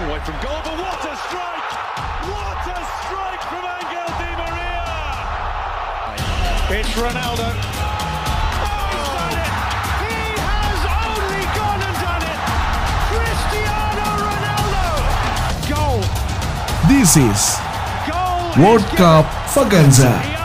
long way from goal, but what a strike! What a strike from Angel Di Maria! It's Ronaldo. Oh, he's done it! He has only gone and done it! Cristiano Ronaldo! Goal! This is Goal! World. Cup Vaganza.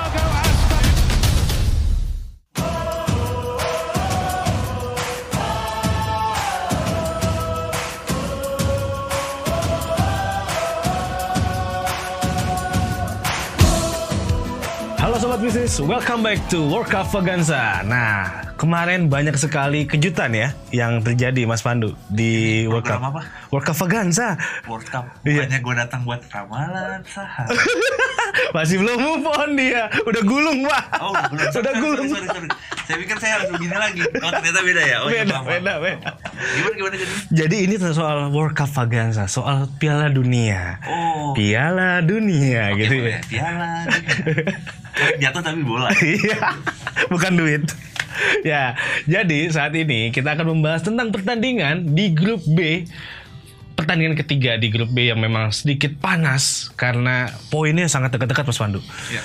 Welcome back to World Cup Vaganza. Nah, kemarin banyak sekali kejutan ya yang terjadi Mas Pandu di World Cup. apa? World Cup Vaganza. World Cup. Iya. Bukannya gue datang buat ramalan saham. Masih belum move on dia. Udah gulung, Pak. Oh, belum. Udah Sorry, gulung. Sorry, sorry, sorry. Saya pikir saya harus begini lagi. Oh, ternyata beda ya. Oh, iya, Beda, maaf, beda, beda. Gimana, gimana jadi? Jadi ini soal World Cup Vaganza, soal Piala Dunia. Oh. Piala Dunia Oke, gitu ya. Piala. Kayak Jatuh tapi bola. Iya, bukan duit. Ya, jadi saat ini kita akan membahas tentang pertandingan di grup B. Pertandingan ketiga di grup B yang memang sedikit panas karena poinnya sangat dekat-dekat Mas Pandu. Iya.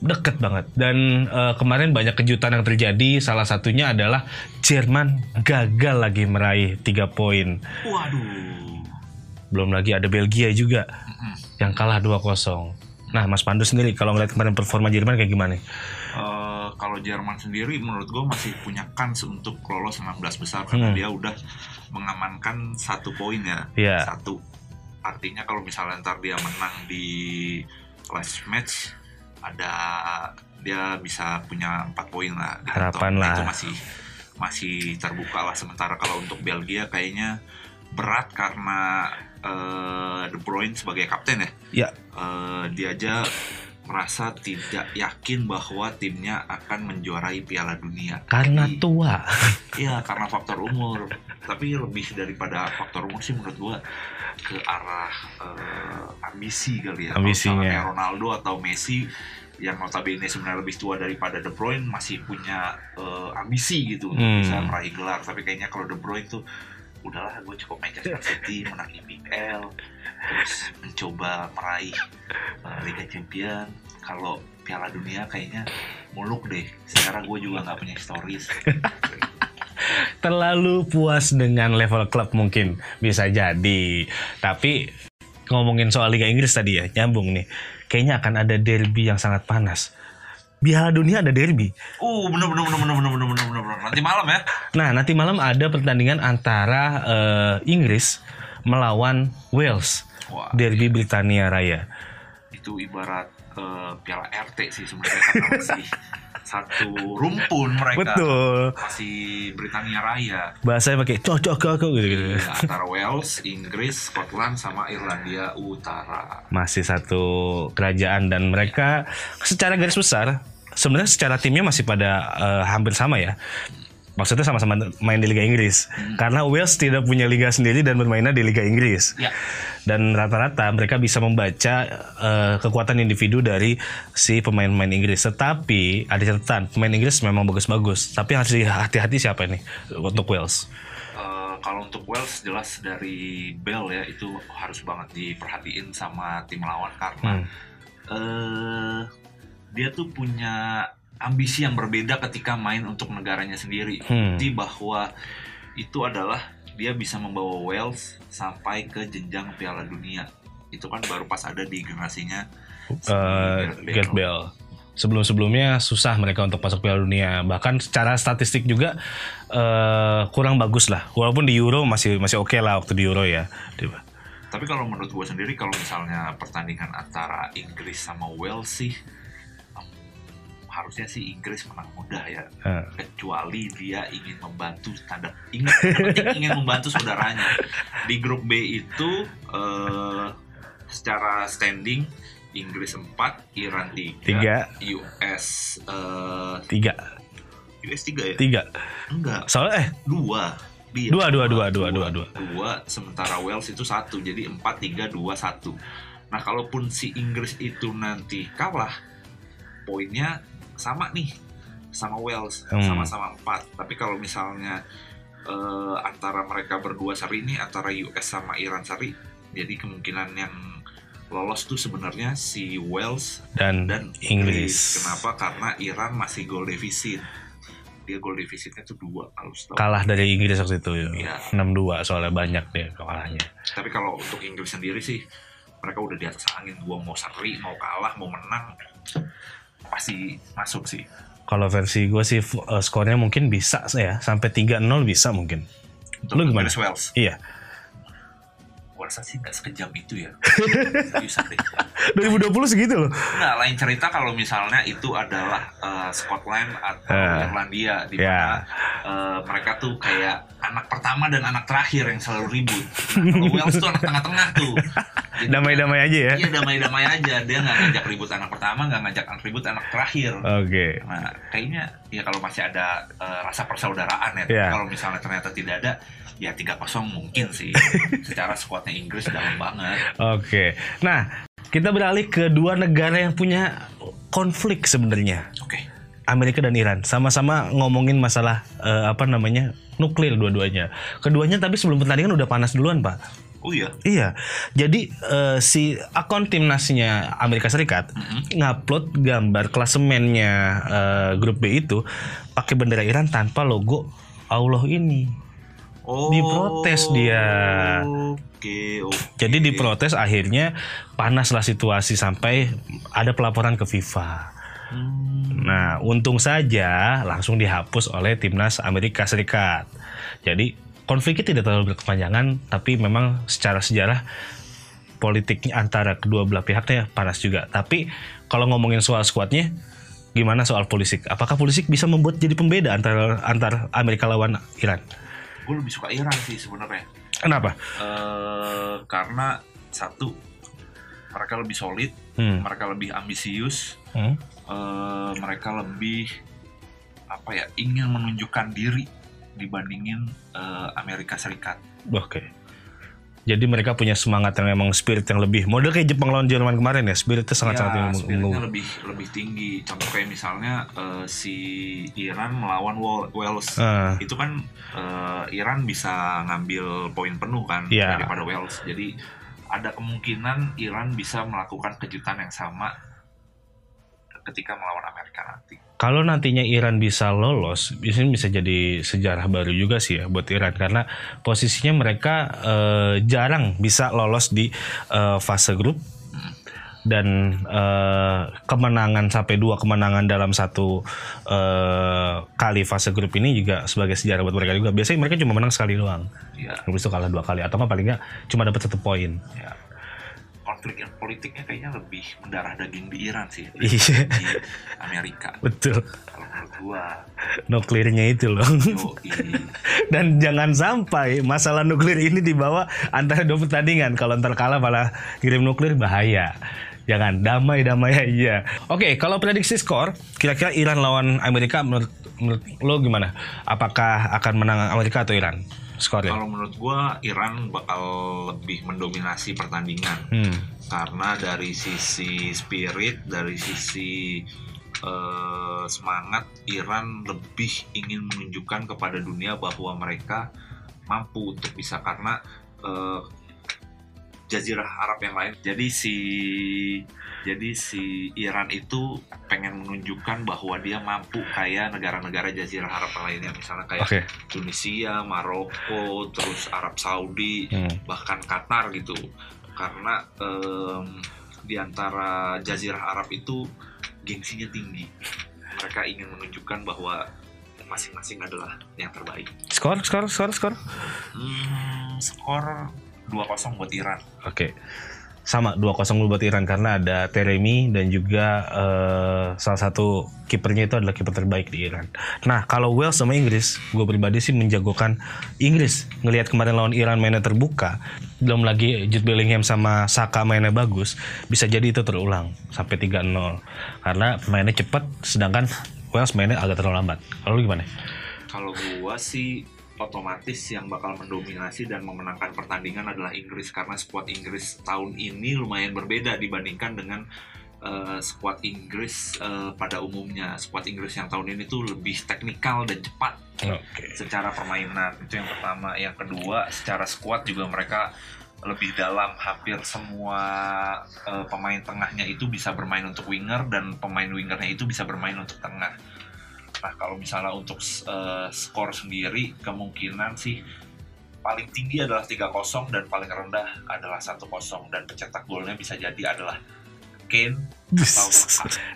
Deket banget. Dan eh, kemarin banyak kejutan yang terjadi. Salah satunya adalah Jerman gagal lagi meraih 3 poin. Waduh. Belum lagi ada Belgia juga yang kalah 2-0. Nah, Mas Pandu sendiri kalau ngeliat kemarin performa Jerman kayak gimana? Eh, kalau Jerman sendiri menurut gue masih punya kans untuk lolos 16 besar karena Hmm. dia udah mengamankan satu poin ya. Iya. Satu. Artinya kalau misalnya ntar dia menang di last match ada dia bisa punya empat poin lah. di Harapan. Nah, lah. Itu masih masih terbuka lah. Sementara kalau untuk Belgia kayaknya berat karena eh, De Bruyne sebagai kapten ya Ya, eh, dia aja merasa tidak yakin bahwa timnya akan menjuarai Piala Dunia. karena Jadi, tua. Iya, karena faktor umur. Tapi lebih daripada faktor umur sih menurut gua ke arah eh, ambisi kali ya. Ambisinya. kayak Ronaldo atau Messi yang notabene sebenarnya lebih tua daripada De Bruyne masih punya eh, ambisi gitu untuk Hmm. bisa meraih gelar. Tapi kayaknya kalau De Bruyne tuh udahlah gue cukup Manchester City menang IPL terus mencoba meraih uh, Liga Champion. Kalau Piala Dunia kayaknya muluk deh. Sekarang gue juga nggak punya stories. Terlalu puas dengan level klub mungkin bisa jadi. Tapi ngomongin soal Liga Inggris tadi ya nyambung nih. Kayaknya akan ada derby yang sangat panas. Piala Dunia ada derby. Uh bener bener bener bener bener bener bener bener. Nanti malam ya. Nah nanti malam ada pertandingan antara eh, Inggris melawan Wales wah derby Britania Raya. Itu ibarat uh, Piala RT sih sebenarnya karena masih satu rumpun mereka. Betul. Masih Britania Raya. Bahasanya pakai cocok cocok gitu gitu. Iya, antara Wales, Inggris, Scotland sama Irlandia Utara. masih satu kerajaan dan mereka secara garis besar sebenarnya secara timnya masih pada eh, hampir sama ya. Maksudnya sama-sama main di Liga Inggris. Karena Wales tidak punya liga sendiri dan bermainnya di Liga Inggris. Ya. Dan rata-rata mereka bisa membaca eh, kekuatan individu dari si pemain-pemain Inggris. Tetapi ada catatan, pemain Inggris memang bagus-bagus. Tapi harus hati-hati siapa ini untuk Wales. Eh, kalau untuk Wales jelas dari Bell ya itu harus banget diperhatiin sama tim lawan karena Hmm. eh dia tuh punya ambisi yang berbeda ketika main untuk negaranya sendiri. Hmm. Bukti bahwa itu adalah dia bisa membawa Wales sampai ke jenjang Piala Dunia. Itu kan baru pas ada di generasinya si eh Gareth Bale. Sebelum-sebelumnya susah mereka untuk masuk Piala Dunia. Bahkan secara statistik juga eh kurang bagus lah. Walaupun di Euro masih masih oke lah waktu di Euro ya. Tapi kalau menurut gue sendiri kalau misalnya pertandingan antara Inggris sama Wales sih harusnya sih Inggris menang mudah ya. Eh, Kecuali dia ingin membantu tanda ingat penting ingin membantu saudaranya. Di grup B itu eh, secara standing Inggris 4, Iran 3, Tiga. US eh, tiga, US 3 ya? tiga. Enggak, Soalnya eh dua. Dia, Dua, dua, dua, dua, dua, dua. Dua, sementara Wales itu satu, jadi empat, tiga, dua, satu. Nah, kalaupun si Inggris itu nanti kalah, poinnya sama nih sama Wales, Hmm. sama-sama empat. Tapi kalau misalnya eh, antara mereka berdua seri ini antara US sama Iran seri, Jadi kemungkinan yang lolos tuh sebenarnya si Wales Dan, dan Inggris. Kenapa? Karena Iran masih gol defisit. Dia gol defisitnya tuh dua kalau setahu. Kalah dari Inggris waktu itu. Iya. 6-2 soalnya banyak dia kalahnya. Tapi kalau untuk Inggris sendiri sih mereka udah di atas angin. Gua mau seri, mau kalah, mau menang pasti masuk sih. Kalau versi gue sih eh, skornya mungkin bisa ya sampai 3-0 bisa mungkin. Untuk Lu gimana? Wales. Iya. Gua rasa sih nggak sekejam itu ya. Seriusan deh. 2020 segitu loh. Nah, lain cerita kalau misalnya itu adalah eh, Scotland atau Eh, Irlandia di ya. mana eh, mereka tuh kayak anak pertama dan anak terakhir yang selalu ribut. Nah, kalau Wales tuh anak tengah-tengah tuh. Damai-damai aja ya. Iya damai-damai aja. Dia nggak ngajak ribut anak pertama, nggak ngajak ribut anak terakhir. Oke. Nah, kayaknya ya kalau masih ada eh, rasa persaudaraan ya. Iya. Kalau misalnya ternyata tidak ada, ya 3-0 mungkin sih. Secara skuadnya Inggris dalam banget. Oke. Nah, kita beralih ke dua negara yang punya konflik sebenarnya. Oke. Amerika dan Iran sama-sama ngomongin masalah eh, apa namanya nuklir dua-duanya. Keduanya tapi sebelum pertandingan udah panas duluan pak. Oh iya. Iya, jadi eh, si akun timnasnya Amerika Serikat ngupload gambar klasemennya eh, grup B itu pakai bendera Iran tanpa logo Allah ini. Oh. Diprotes dia. Oke, oke. Jadi diprotes akhirnya panaslah situasi sampai ada pelaporan ke FIFA. Hmm. Nah, untung saja langsung dihapus oleh timnas Amerika Serikat. Jadi konfliknya tidak terlalu berkepanjangan, tapi memang secara sejarah politiknya antara kedua belah pihaknya panas juga. Tapi kalau ngomongin soal skuadnya, gimana soal Pulisic? Apakah Pulisic bisa membuat jadi pembeda antara antar Amerika lawan Iran? Gue lebih suka Iran sih sebenarnya. Kenapa? Eh, karena satu mereka lebih solid, Hmm. mereka lebih ambisius, Hmm. eh, mereka lebih apa ya ingin menunjukkan diri dibandingin eh, Amerika Serikat. Oke. Jadi mereka punya semangat yang memang spirit yang lebih model kayak Jepang lawan Jerman kemarin ya, spiritnya sangat-sangat ya, yang spiritnya mengunggu. lebih lebih tinggi. Contoh kayak misalnya eh, si Iran melawan Wal- Wales. Ah. Itu kan eh, Iran bisa ngambil poin penuh kan Iya. daripada Wales. Jadi ada kemungkinan Iran bisa melakukan kejutan yang sama ketika melawan Amerika nanti. Kalau nantinya Iran bisa lolos, ini bisa jadi sejarah baru juga sih ya buat Iran karena posisinya mereka eh, jarang bisa lolos di eh, fase grup dan eh, kemenangan sampai dua kemenangan dalam satu kali fase grup ini juga sebagai sejarah buat mereka juga. Biasanya mereka cuma menang sekali doang, Ya, habis itu kalah dua kali atau paling nggak cuma dapat satu poin. ya. Konflik yang politiknya kayaknya lebih mendarah daging di Iran sih Iya. di Amerika. Betul, Kalau menurut gua, nuklirnya itu loh. Dan jangan sampai masalah nuklir ini dibawa antara dua pertandingan. Kalau ntar kalah malah kirim nuklir bahaya. Jangan damai-damai aja. Oke, kalau prediksi skor, kira-kira Iran lawan Amerika menurut, menurut lo gimana? Apakah akan menang Amerika atau Iran? Skornya? Kalau menurut gua Iran bakal lebih mendominasi pertandingan Hmm. karena dari sisi spirit, dari sisi eh, semangat Iran lebih ingin menunjukkan kepada dunia bahwa mereka mampu untuk bisa karena eh, Jazirah Arab yang lain. Jadi si jadi si Iran itu pengen menunjukkan bahwa dia mampu kayak negara-negara Jazirah Arab lainnya misalnya kayak Oke. Tunisia, Maroko, terus Arab Saudi, Hmm. bahkan Qatar gitu. Karena em, di antara Jazirah Arab itu gengsinya tinggi. Mereka ingin menunjukkan bahwa masing-masing adalah yang terbaik. Skor, skor, skor, skor. Hmm, skor 2-0 buat Iran. Oke. Sama 2-0 buat Iran karena ada Teremi dan juga eh, salah satu kipernya itu adalah kiper terbaik di Iran. Nah, kalau Wales sama Inggris, gue pribadi sih menjagokan Inggris. Ngelihat kemarin lawan Iran mainnya terbuka, belum lagi Jude Bellingham sama Saka mainnya bagus, bisa jadi itu terulang sampai 3-0. Karena mainnya cepat sedangkan Wales mainnya agak terlalu lambat. Kalau lu gimana? Kalau gua sih otomatis yang bakal mendominasi dan memenangkan pertandingan adalah Inggris karena skuad Inggris tahun ini lumayan berbeda dibandingkan dengan eh, skuad Inggris eh, pada umumnya. Skuad Inggris yang tahun ini tuh lebih teknikal dan cepat Oke. secara permainan. Itu yang pertama. Yang kedua, secara skuad juga mereka lebih dalam hampir semua eh, pemain tengahnya itu bisa bermain untuk winger dan pemain wingernya itu bisa bermain untuk tengah. Nah kalau misalnya untuk eh, skor sendiri kemungkinan sih paling tinggi adalah 3-0 dan paling rendah adalah 1-0 dan pencetak golnya bisa jadi adalah Kane atau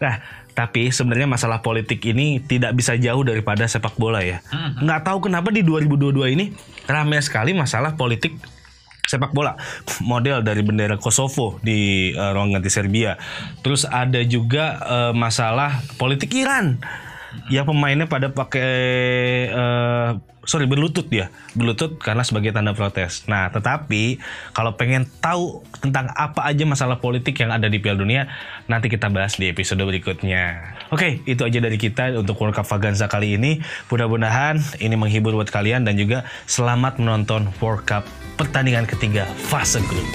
Nah, tapi sebenarnya masalah politik ini tidak bisa jauh daripada sepak bola ya. Mhm. Nggak tahu kenapa di 2022 ini ramai sekali masalah politik sepak bola. Model dari bendera Kosovo di eh, ruang ganti Serbia. Terus ada juga eh, masalah politik Iran. Ya pemainnya pada pakai eh, sorry berlutut dia berlutut karena sebagai tanda protes. Nah tetapi kalau pengen tahu tentang apa aja masalah politik yang ada di Piala Dunia nanti kita bahas di episode berikutnya. Oke itu aja dari kita untuk World Cup Vaganza kali ini. Mudah-mudahan ini menghibur buat kalian dan juga selamat menonton World Cup pertandingan ketiga fase grup.